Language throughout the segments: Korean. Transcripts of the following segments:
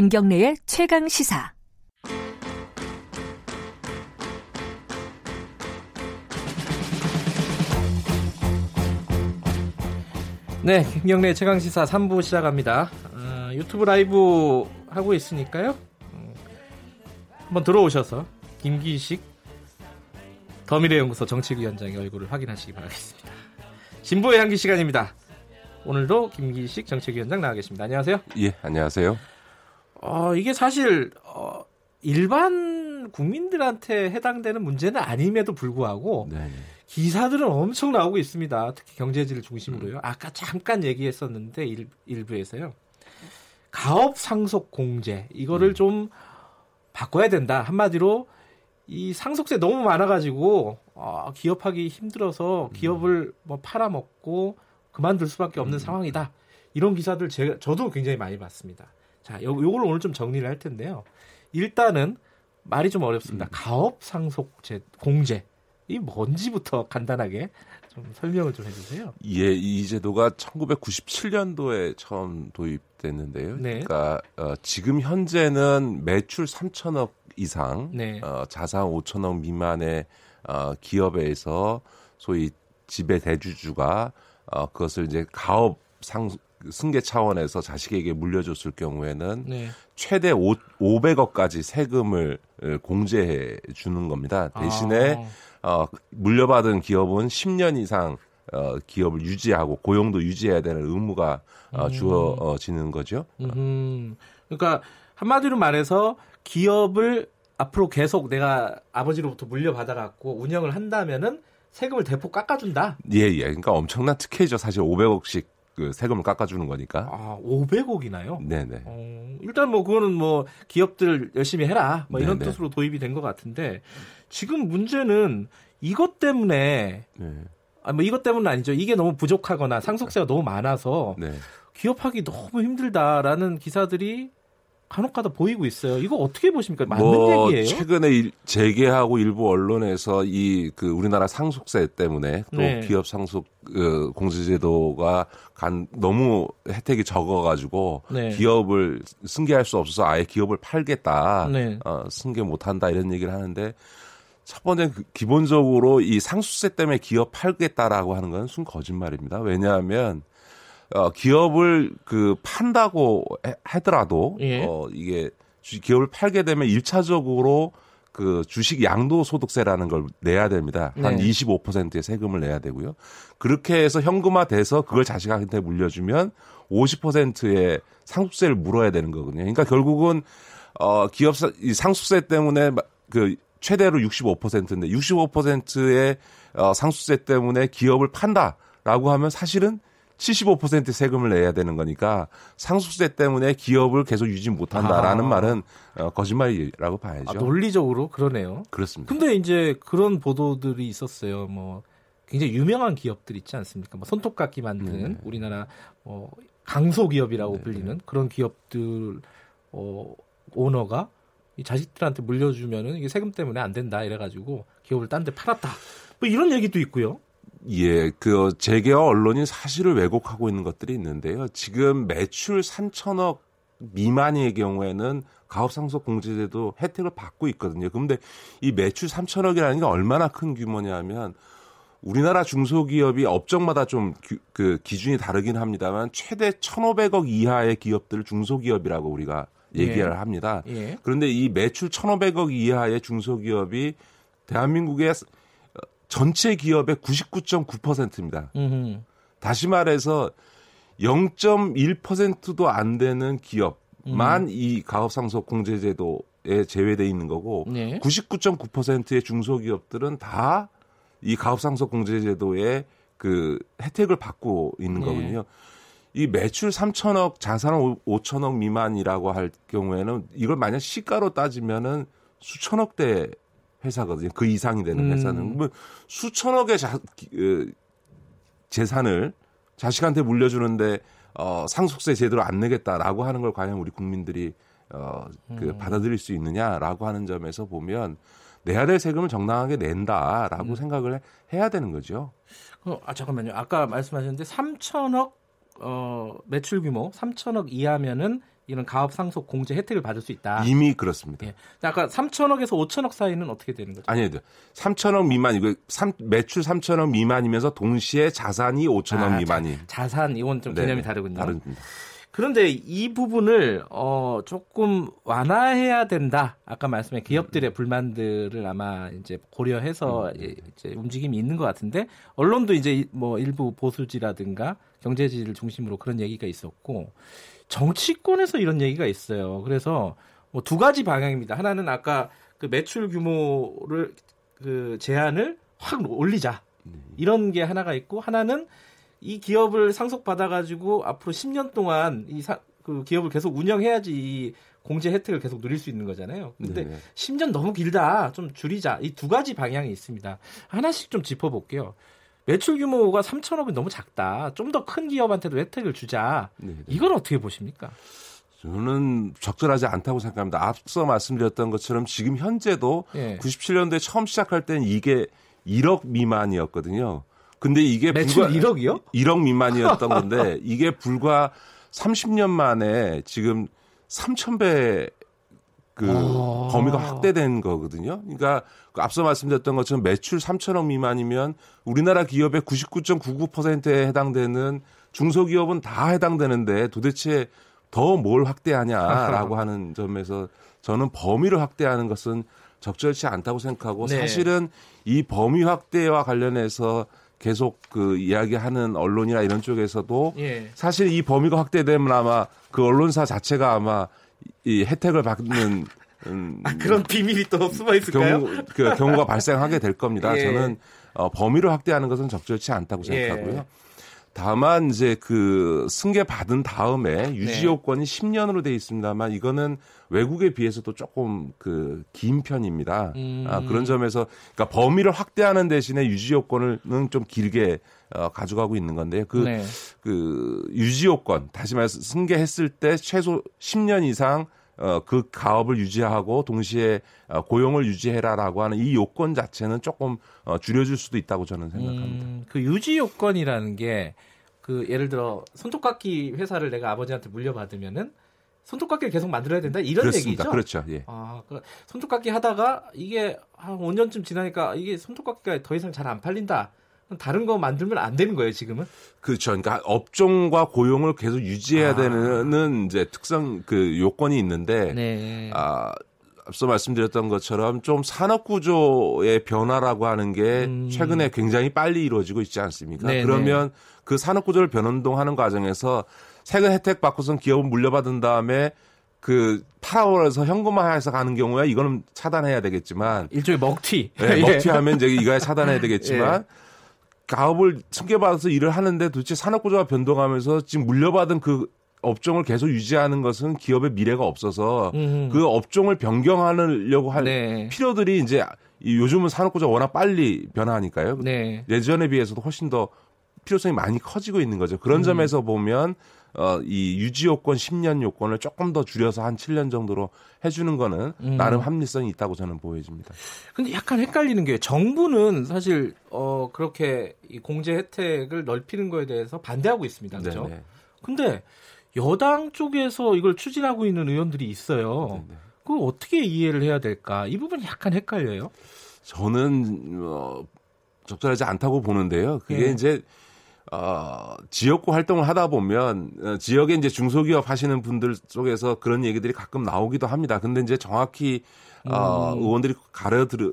김경래의 최강 시사. 네, 김경래 최강 시사 3부 시작합니다. 어, 유튜브 라이브 하고 있으니까요. 음, 한번 들어오셔서 김기식 더미래연구소 정책위원장의 얼굴을 확인하시기 바라겠습니다. 진보의 향기 시간입니다. 오늘도 김기식 정책위원장 나와 계십니다. 안녕하세요. 예, 안녕하세요. 어, 이게 사실 어, 일반 국민들한테 해당되는 문제는 아님에도 불구하고 네. 기사들은 엄청 나오고 있습니다. 특히 경제지를 중심으로요. 음. 아까 잠깐 얘기했었는데 일, 일부에서요. 가업 상속 공제 이거를 음. 좀 바꿔야 된다. 한마디로 이 상속세 너무 많아가지고 어, 기업하기 힘들어서 기업을 뭐 팔아먹고 그만둘 수밖에 없는 음. 상황이다. 이런 기사들 제가 저도 굉장히 많이 봤습니다. 자, 요, 요걸 오늘 좀 정리를 할 텐데요. 일단은 말이 좀 어렵습니다. 음. 가업 상속제 공제 이 뭔지부터 간단하게 좀 설명을 좀 해주세요. 예, 이 제도가 1997년도에 처음 도입됐는데요. 네. 그러니까 어, 지금 현재는 매출 3천억 이상, 네. 어, 자산 5천억 미만의 어, 기업에서 소위 지배 대주주가 어, 그것을 이제 가업 상 승계 차원에서 자식에게 물려줬을 경우에는 네. 최대 5, 500억까지 세금을 공제해 주는 겁니다. 대신에 아. 어, 물려받은 기업은 10년 이상 어, 기업을 유지하고 고용도 유지해야 되는 의무가 어, 음. 주어지는 거죠. 음. 그러니까 한마디로 말해서 기업을 앞으로 계속 내가 아버지로부터 물려받아 갖고 운영을 한다면은 세금을 대폭 깎아준다. 예, 예. 그러니까 엄청난 특혜죠. 사실 500억씩 그 세금을 깎아주는 거니까. 아, 500억이나요? 네네. 어, 일단 뭐 그거는 뭐 기업들 열심히 해라. 뭐 이런 네네. 뜻으로 도입이 된 것 같은데 지금 문제는 이것 때문에 네. 아, 뭐 이것 때문은 아니죠. 이게 너무 부족하거나 상속세가 너무 많아서 네. 기업하기 너무 힘들다라는 기사들이 간혹가다 보이고 있어요. 이거 어떻게 보십니까? 맞는 뭐 얘기예요? 최근에 일, 재계하고 일부 언론에서 이 그 우리나라 상속세 때문에 또 네. 기업 상속 그 공제제도가 간 너무 혜택이 적어가지고 네. 기업을 승계할 수 없어서 아예 기업을 팔겠다, 네. 어, 승계 못한다 이런 얘기를 하는데 첫 번째 그 기본적으로 이 상속세 때문에 기업 팔겠다라고 하는 건 순 거짓말입니다. 왜냐하면 어, 기업을 그 판다고 하더라도 예. 어, 이게 기업을 팔게 되면 1차적으로 그 주식 양도소득세라는 걸 내야 됩니다. 한 네. 25%의 세금을 내야 되고요. 그렇게 해서 현금화돼서 그걸 자식한테 물려주면 50%의 상속세를 물어야 되는 거거든요. 그러니까 결국은 어 기업 이 상속세 때문에 그 최대로 65%인데 65%의 어 상속세 때문에 기업을 판다라고 하면 사실은 75% 세금을 내야 되는 거니까 상속세 때문에 기업을 계속 유지 못한다라는 아. 말은 어, 거짓말이라고 봐야죠. 아, 논리적으로 그러네요. 그렇습니다. 근데 이제 그런 보도들이 있었어요. 뭐 굉장히 유명한 기업들 있지 않습니까? 뭐 손톱깎이 만드는 네. 우리나라 뭐 강소 기업이라고 네. 불리는 그런 기업들 어, 오너가 이 자식들한테 물려주면은 이게 세금 때문에 안 된다 이래가지고 기업을 딴 데 팔았다. 뭐 이런 얘기도 있고요. 예, 그 재계와 언론이 사실을 왜곡하고 있는 것들이 있는데요. 지금 매출 3천억 미만의 경우에는 가업상속 공제제도 혜택을 받고 있거든요. 그런데 이 매출 3천억이라는 게 얼마나 큰 규모냐면 우리나라 중소기업이 업종마다 좀 그 기준이 다르긴 합니다만 최대 1,500억 이하의 기업들을 중소기업이라고 우리가 얘기를 예. 합니다. 예. 그런데 이 매출 1,500억 이하의 중소기업이 대한민국의 전체 기업의 99.9%입니다. 음흠. 다시 말해서 0.1%도 안 되는 기업만 음. 이 가업상속 공제제도에 제외돼 있는 거고 네. 99.9%의 중소기업들은 다 이 가업상속 공제제도에 그 혜택을 받고 있는 네. 거거든요. 이 매출 3천억, 자산 5천억 미만이라고 할 경우에는 이걸 만약 시가로 따지면은 수천억대 회사거든요. 그 이상이 되는 음. 회사는 뭐 수천억의 자, 그, 재산을 자식한테 물려주는데 어, 상속세 제대로 안 내겠다라고 하는 걸 과연 우리 국민들이 어, 그 음. 받아들일 수 있느냐라고 하는 점에서 보면 내야 될 세금을 정당하게 낸다라고 음. 생각을 해, 야 되는 거죠. 어, 아 잠깐만요. 아까 말씀하셨는데 3천억 어, 매출 규모 3천억 이하면은 이런 가업 상속 공제 혜택을 받을 수 있다. 이미 그렇습니다. 예. 아까 3천억에서 5천억 사이는 어떻게 되는 거죠? 아니요. 3천억 미만 이거 3, 매출 3천억 미만이면서 동시에 자산이 5천억 아, 미만이. 자, 산 이건 좀 개념이 네, 다르군요. 다릅니다. 그런데 이 부분을 어 조금 완화해야 된다. 아까 말씀해 기업들의 불만들을 아마 이제 고려해서 음. 이제 움직임이 있는 것 같은데 언론도 이제 뭐 일부 보수지라든가 경제지를 중심으로 그런 얘기가 있었고 정치권에서 이런 얘기가 있어요. 그래서 뭐 두 가지 방향입니다. 하나는 아까 그 매출 규모를 그 제한을 확 올리자. 이런 게 하나가 있고 하나는 이 기업을 상속받아 가지고 앞으로 10년 동안 이그 기업을 계속 운영해야지 이 공제 혜택을 계속 누릴 수 있는 거잖아요. 근데 네. 10년 너무 길다. 좀 줄이자. 이 두 가지 방향이 있습니다. 하나씩 좀 짚어 볼게요. 매출 규모가 3천억은 너무 작다. 좀 더 큰 기업한테도 혜택을 주자. 네네. 네. 이건 어떻게 보십니까? 저는 적절하지 않다고 생각합니다. 앞서 말씀드렸던 것처럼 지금 현재도 예. 97년도에 처음 시작할 때는 이게 1억 미만이었거든요. 근데 이게 매출 불과 1억이요? 1억 미만이었던 건데 이게 불과 30년 만에 지금 3,000배 그 아. 범위가 확대된 거거든요. 그러니까 그 앞서 말씀드렸던 것처럼 매출 3천억 미만이면 우리나라 기업의 99.99%에 해당되는 중소기업은 다 해당되는데 도대체 더 뭘 확대하냐라고 하는 점에서 저는 범위를 확대하는 것은 적절치 않다고 생각하고 네. 사실은 이 범위 확대와 관련해서 계속 그 이야기하는 언론이나 이런 쪽에서도 예. 사실 이 범위가 확대되면 아마 그 언론사 자체가 아마 이 혜택을 받는 음, 아, 그런 비밀이 또 숨어 있을까요? 경우, 그 경우가 발생하게 될 겁니다. 예. 저는 어, 범위를 확대하는 것은 적절치 않다고 예. 생각하고요. 예. 다만 이제 그 승계 받은 다음에 유지 네. 요건이 네. 10년으로 돼 있습니다만 이거는 외국에 비해서도 조금 그 긴 편입니다. 음. 아, 그런 점에서 그러니까 범위를 확대하는 대신에 유지 요건은 좀 길게 어, 가져가고 있는 건데요. 그, 네. 그 유지 요건 다시 말해서 승계했을 때 최소 10년 이상 어, 그 가업을 유지하고 동시에 어, 고용을 유지해라라고 하는 이 요건 자체는 조금 어, 줄여줄 수도 있다고 저는 생각합니다. 음, 그 유지 요건이라는 게 그 예를 들어 손톱깎이 회사를 내가 아버지한테 물려받으면은 손톱깎이를 계속 만들어야 된다 이런 그렇습니다. 얘기죠. 그렇죠. 예. 아, 그 손톱깎이 하다가 이게 한 5년쯤 지나니까 이게 손톱깎이가 더 이상 잘 안 팔린다. 다른 거 만들면 안 되는 거예요, 지금은? 그렇죠. 그러니까 업종과 고용을 계속 유지해야 아. 되는 이제 특성 그 요건이 있는데 네. 아 앞서 말씀드렸던 것처럼 좀 산업 구조의 변화라고 하는 게 음. 최근에 굉장히 빨리 이루어지고 있지 않습니까? 네네. 그러면 네. 그 산업 구조를 변동하는 과정에서 세금 혜택 받고선 기업을 물려받은 다음에 그 팔아오르서 현금화해서 가는 경우에 이거는 차단해야 되겠지만 일종의 먹튀. 네, 예. 먹튀하면 이제 이거에 차단해야 되겠지만 예. 가업을 승계받아서 일을 하는데 도대체 산업구조가 변동하면서 지금 물려받은 그 업종을 계속 유지하는 것은 기업의 미래가 없어서 음흠. 그 업종을 변경하려고 할 네. 필요들이 이제 요즘은 산업구조가 워낙 빨리 변화하니까요. 네. 예전에 비해서도 훨씬 더 필요성이 많이 커지고 있는 거죠. 그런 음. 점에서 보면 어, 이 유지 요건 10년 요건을 조금 더 줄여서 한 7년 정도로 해주는 거는 음. 나름 합리성이 있다고 저는 보여집니다. 근데 약간 헷갈리는 게 정부는 사실 어, 그렇게 이 공제 혜택을 넓히는 거에 대해서 반대하고 있습니다. 그렇죠? 네네. 근데 여당 쪽에서 이걸 추진하고 있는 의원들이 있어요. 네네. 그걸 어떻게 이해를 해야 될까? 이 부분이 약간 헷갈려요. 저는 어, 적절하지 않다고 보는데요. 그게 네. 이제 어, 지역구 활동을 하다 보면 어, 지역에 이제 중소기업 하시는 분들 쪽에서 그런 얘기들이 가끔 나오기도 합니다. 근데 이제 정확히 어, 음. 의원들이 가려 들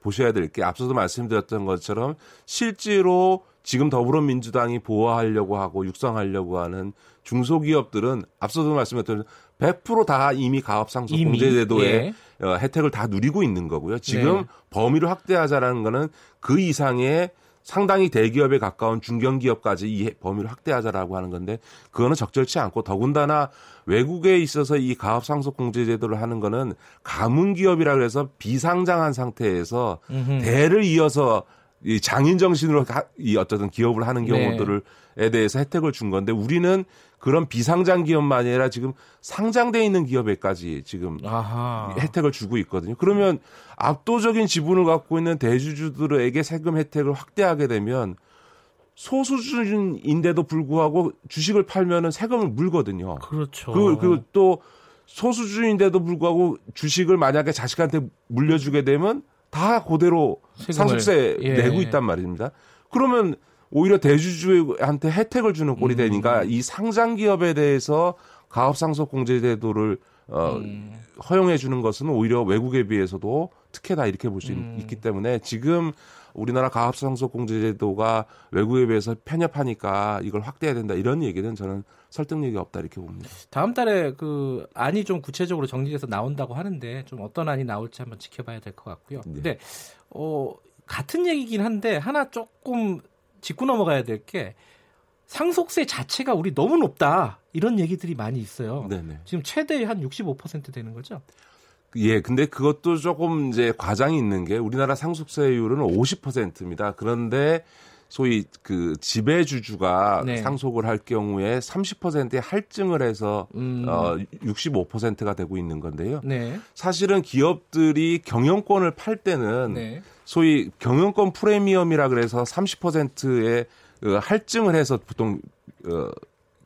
보셔야 될 게 앞서도 말씀드렸던 것처럼 실제로 지금 더불어민주당이 보호하려고 하고 육성하려고 하는 중소기업들은 앞서도 말씀드렸던 100%다 이미 가업상속 공제제도의 예. 어, 혜택을 다 누리고 있는 거고요. 지금 네. 범위를 확대하자라는 거는 그 이상의 상당히 대기업에 가까운 중견기업까지 이 범위를 확대하자라고 하는 건데 그거는 적절치 않고 더군다나 외국에 있어서 이 가업 상속 공제 제도를 하는 거는 가문 기업이라 그래서 비상장한 상태에서 음흠. 대를 이어서 이 장인 정신으로 이 어떤 기업을 하는 네. 경우들을 에 대해서 혜택을 준 건데 우리는 그런 비상장 기업만 아니라 지금 상장돼 있는 기업에까지 지금 아하. 혜택을 주고 있거든요. 그러면 압도적인 지분을 갖고 있는 대주주들에게 세금 혜택을 확대하게 되면 소수준인데도 불구하고 주식을 팔면은 세금을 물거든요. 그렇죠. 그, 그또 소수준인데도 불구하고 주식을 만약에 자식한테 물려주게 되면 다 그대로 상속세 예. 내고 있단 말입니다. 그러면 오히려 대주주한테 혜택을 주는 꼴이 음. 되니까 이 상장 기업에 대해서 가업 상속 공제 제도를 어, 음. 허용해 주는 것은 오히려 외국에 비해서도 특혜다 이렇게 볼수 음. 있기 때문에 지금 우리나라 가압상속 공제제도가 외국에 비해서 편협하니까 이걸 확대해야 된다 이런 얘기는 저는 설득력이 없다 이렇게 봅니다. 다음 달에 그 안이 좀 구체적으로 정리돼서 나온다고 하는데 좀 어떤 안이 나올지 한번 지켜봐야 될 것 같고요. 네. 근데 어 같은 얘기긴 한데 하나 조금 짚고 넘어가야 될 게 상속세 자체가 우리 너무 높다 이런 얘기들이 많이 있어요. 네네. 지금 최대 한 65% 되는 거죠? 예, 근데 그것도 조금 이제 과장이 있는 게 우리나라 상속세율은 50%입니다. 그런데 소위 그 지배주주가 네. 상속을 할 경우에 30%의 할증을 해서 음. 어 65%가 되고 있는 건데요. 네. 사실은 기업들이 경영권을 팔 때는 네. 소위 경영권 프리미엄이라 그래서 30%의 그 할증을 해서 보통 어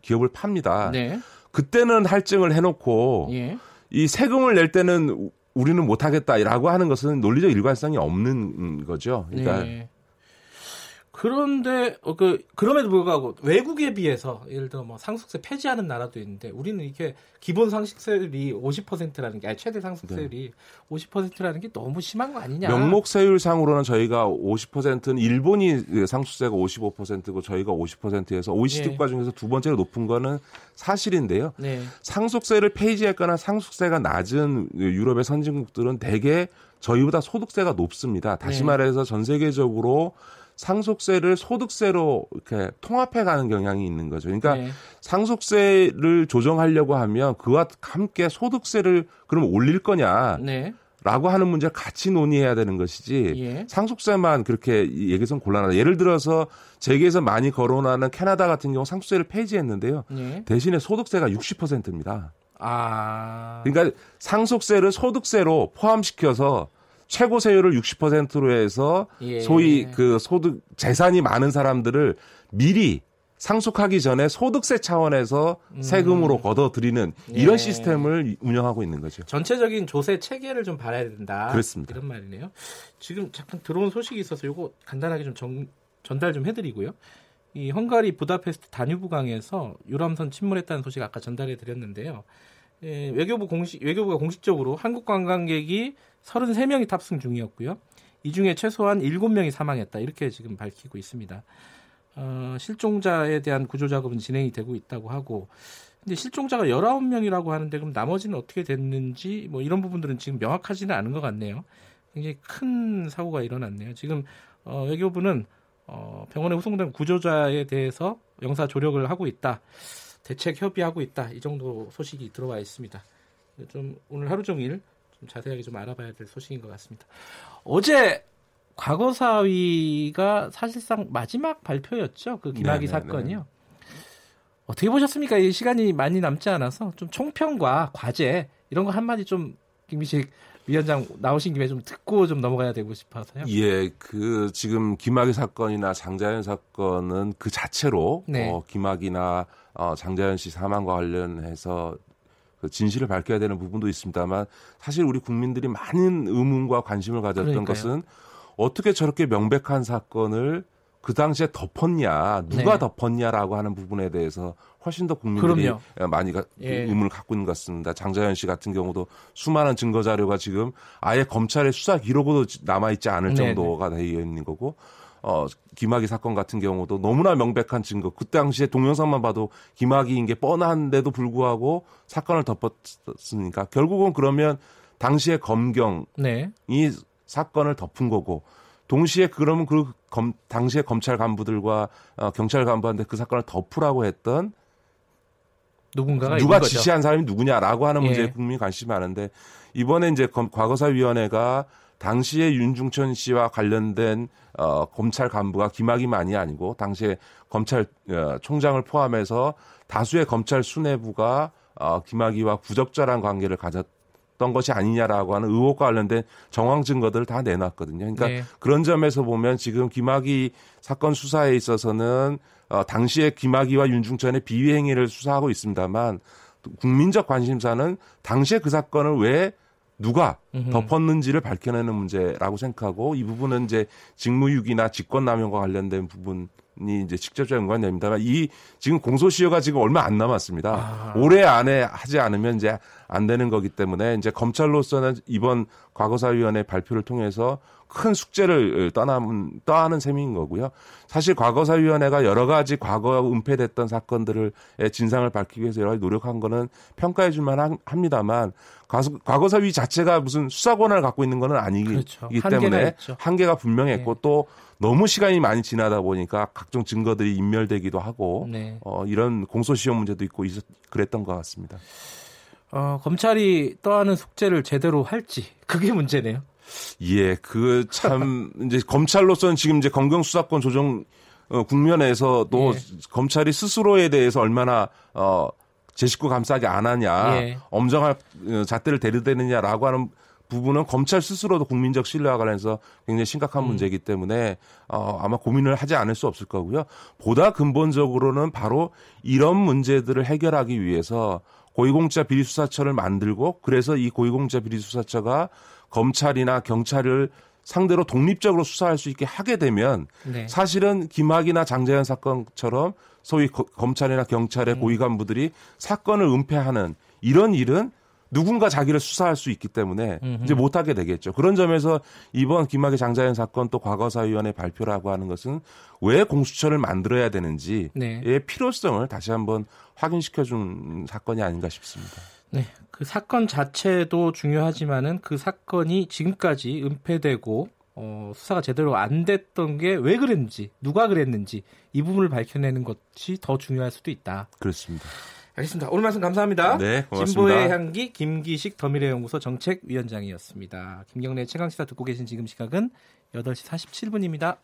기업을 팝니다. 네. 그때는 할증을 해놓고 예. 이 세금을 낼 때는 우리는 못하겠다라고 하는 것은 논리적 일관성이 없는 거죠. 그러니까 네. 그런데 어, 그 그럼에도 불구하고 외국에 비해서 예를 들어 뭐 상속세 폐지하는 나라도 있는데 우리는 이게 기본 상속세율이 50%라는 게 아니 최대 상속세율이 네. 50%라는 게 너무 심한 거 아니냐? 명목 세율상으로는 저희가 50%는 일본이 상속세가 55%고 저희가 50%에서 OECD 국가 중에서 두 번째로 높은 거는 사실인데요. 네. 상속세를 폐지했거나 상속세가 낮은 유럽의 선진국들은 대개 저희보다 소득세가 높습니다. 다시 네. 말해서 전 세계적으로 상속세를 소득세로 이렇게 통합해 가는 경향이 있는 거죠. 그러니까 네. 상속세를 조정하려고 하면 그와 함께 소득세를 그럼 올릴 거냐? 네. 라고 하는 문제를 같이 논의해야 되는 것이지 예. 상속세만 그렇게 얘기해서는 곤란하다. 예를 들어서 재계에서 많이 거론하는 캐나다 같은 경우 상속세를 폐지했는데요. 예. 대신에 소득세가 60%입니다. 아. 그러니까 상속세를 소득세로 포함시켜서 최고 세율을 60%로 해서 예. 소위 그 소득 재산이 많은 사람들을 미리 상속하기 전에 소득세 차원에서 음. 세금으로 걷어들이는 이런 예. 시스템을 운영하고 있는 거죠. 전체적인 조세 체계를 좀 봐야 된다. 그렇습니다. 이런 말이네요. 지금 잠깐 들어온 소식이 있어서 이거 간단하게 좀 정, 전달 좀 해드리고요. 이 헝가리 부다페스트 다뉴브 강에서 유람선 침몰했다는 소식 아까 전달해 드렸는데요. 예, 외교부 공식 외교부가 공식적으로 한국 관광객이 33명이 탑승 중이었고요. 이 중에 최소한 7명이 사망했다. 이렇게 지금 밝히고 있습니다. 어, 실종자에 대한 구조 작업은 진행이 되고 있다고 하고 근데 실종자가 19명이라고 하는데 그럼 나머지는 어떻게 됐는지 뭐 이런 부분들은 지금 명확하지는 않은 것 같네요. 굉장히 큰 사고가 일어났네요. 지금 어, 외교부는 어, 병원에 후송된 구조자에 대해서 영사 조력을 하고 있다. 대책 협의하고 있다. 이 정도 소식이 들어와 있습니다. 좀 오늘 하루 종일 좀 자세하게 좀 알아봐야 될 소식인 것 같습니다. 어제 과거사위가 사실상 마지막 발표였죠. 그 김학의 네네네. 사건이요. 어떻게 보셨습니까? 이 시간이 많이 남지 않아서 좀 총평과 과제 이런 거 한마디 좀 김미식 위원장 나오신 김에 좀 듣고 좀 넘어가야 되고 싶어서요. 예, 그 지금 김학의 사건이나 장자연 사건은 그 자체로 네. 어, 김학이나 어, 장자연 씨 사망과 관련해서 그 진실을 밝혀야 되는 부분도 있습니다만 사실 우리 국민들이 많은 의문과 관심을 가졌던 그러니까요. 것은 어떻게 저렇게 명백한 사건을 그 당시에 덮었냐, 누가 네. 덮었냐라고 하는 부분에 대해서 훨씬 더 국민들이 그럼요. 많이 가, 예. 의문을 갖고 있는 것 같습니다. 장자연 씨 같은 경우도 수많은 증거 자료가 지금 아예 검찰의 수사 기록으로 남아 있지 않을 네, 정도가 되어 있는 거고 어, 김학의 사건 같은 경우도 너무나 명백한 증거. 그 당시에 동영상만 봐도 김학의인 게 뻔한데도 불구하고 사건을 덮었으니까 결국은 그러면 당시에 검경이 네. 사건을 덮은 거고 동시에 그러면 그 검, 당시에 검찰 간부들과 어, 경찰 간부한테 그 사건을 덮으라고 했던 누군가가 누가 지시한 사람이 누구냐라고 하는 문제에 예. 국민이 관심이 많은데 이번에 이제 과거사위원회가 당시에 윤중천 씨와 관련된 어, 검찰 간부가 김학의만이 아니고 당시에 검찰 어, 총장을 포함해서 다수의 검찰 수뇌부가 어, 김학의와 부적절한 관계를 가졌 있었던 것이 아니냐라고 하는 의혹과 관련된 정황 증거들을 다 내놨거든요. 그러니까 네. 그런 점에서 보면 지금 김학의 사건 수사에 있어서는 어, 당시에 김학의와 윤중천의 비위 행위를 수사하고 있습니다만 국민적 관심사는 당시에 그 사건을 왜 누가 덮었는지를 밝혀내는 문제라고 생각하고 이 부분은 이제 직무유기나 직권남용과 관련된 부분 이 이제 직접적 연관됩니다만 이 지금 공소시효가 지금 얼마 안 남았습니다. 아. 올해 안에 하지 않으면 이제 안 되는 거기 때문에 이제 검찰로서는 이번 과거사위원회 발표를 통해서 큰 숙제를 떠나는 떠하는 셈인 거고요. 사실 과거사위원회가 여러 가지 과거 은폐됐던 사건들을 진상을 밝히기 위해서 여러 가지 노력한 거는 평가해 줄만 합니다만 과거사위 자체가 무슨 수사 권한을 갖고 있는 거는 아니기 그렇죠. 때문에 한계가 분명했고 네. 또 너무 시간이 많이 지나다 보니까 각종 증거들이 인멸되기도 하고 네. 어, 이런 공소시효 문제도 있고 있었, 그랬던 것 같습니다. 어, 검찰이 떠하는 숙제를 제대로 할지 그게 문제네요. 예, 그 참 이제 검찰로서는 지금 이제 검경 수사권 조정 어, 국면에서도 예. 검찰이 스스로에 대해서 얼마나 어, 제 식구 감싸게 안 하냐, 예. 엄정한 어, 잣대를 대르대느냐라고 하는 부분은 검찰 스스로도 국민적 신뢰와 관련해서 굉장히 심각한 음. 문제이기 때문에 어, 아마 고민을 하지 않을 수 없을 거고요. 보다 근본적으로는 바로 이런 문제들을 해결하기 위해서 고위공직자 비리수사처를 만들고 그래서 이 고위공직자 비리수사처가 검찰이나 경찰을 상대로 독립적으로 수사할 수 있게 하게 되면 네. 사실은 김학이나 장재현 사건처럼 소위 거, 검찰이나 경찰의 음. 고위 간부들이 사건을 은폐하는 이런 일은 누군가 자기를 수사할 수 있기 때문에 음흠. 이제 못하게 되겠죠. 그런 점에서 이번 김학의 장자연 사건 또 과거사위원회 발표라고 하는 것은 왜 공수처를 만들어야 되는지의 네. 필요성을 다시 한번 확인시켜준 사건이 아닌가 싶습니다. 네, 그 사건 자체도 중요하지만은 그 사건이 지금까지 은폐되고 어, 수사가 제대로 안 됐던 게 왜 그랬는지, 누가 그랬는지 이 부분을 밝혀내는 것이 더 중요할 수도 있다. 그렇습니다. 알겠습니다. 오늘 말씀 감사합니다. 네, 고맙습니다. 진보의 향기 김기식 더미래연구소 정책위원장이었습니다. 김경래 최강시사 듣고 계신 지금 시각은 8시 47분입니다.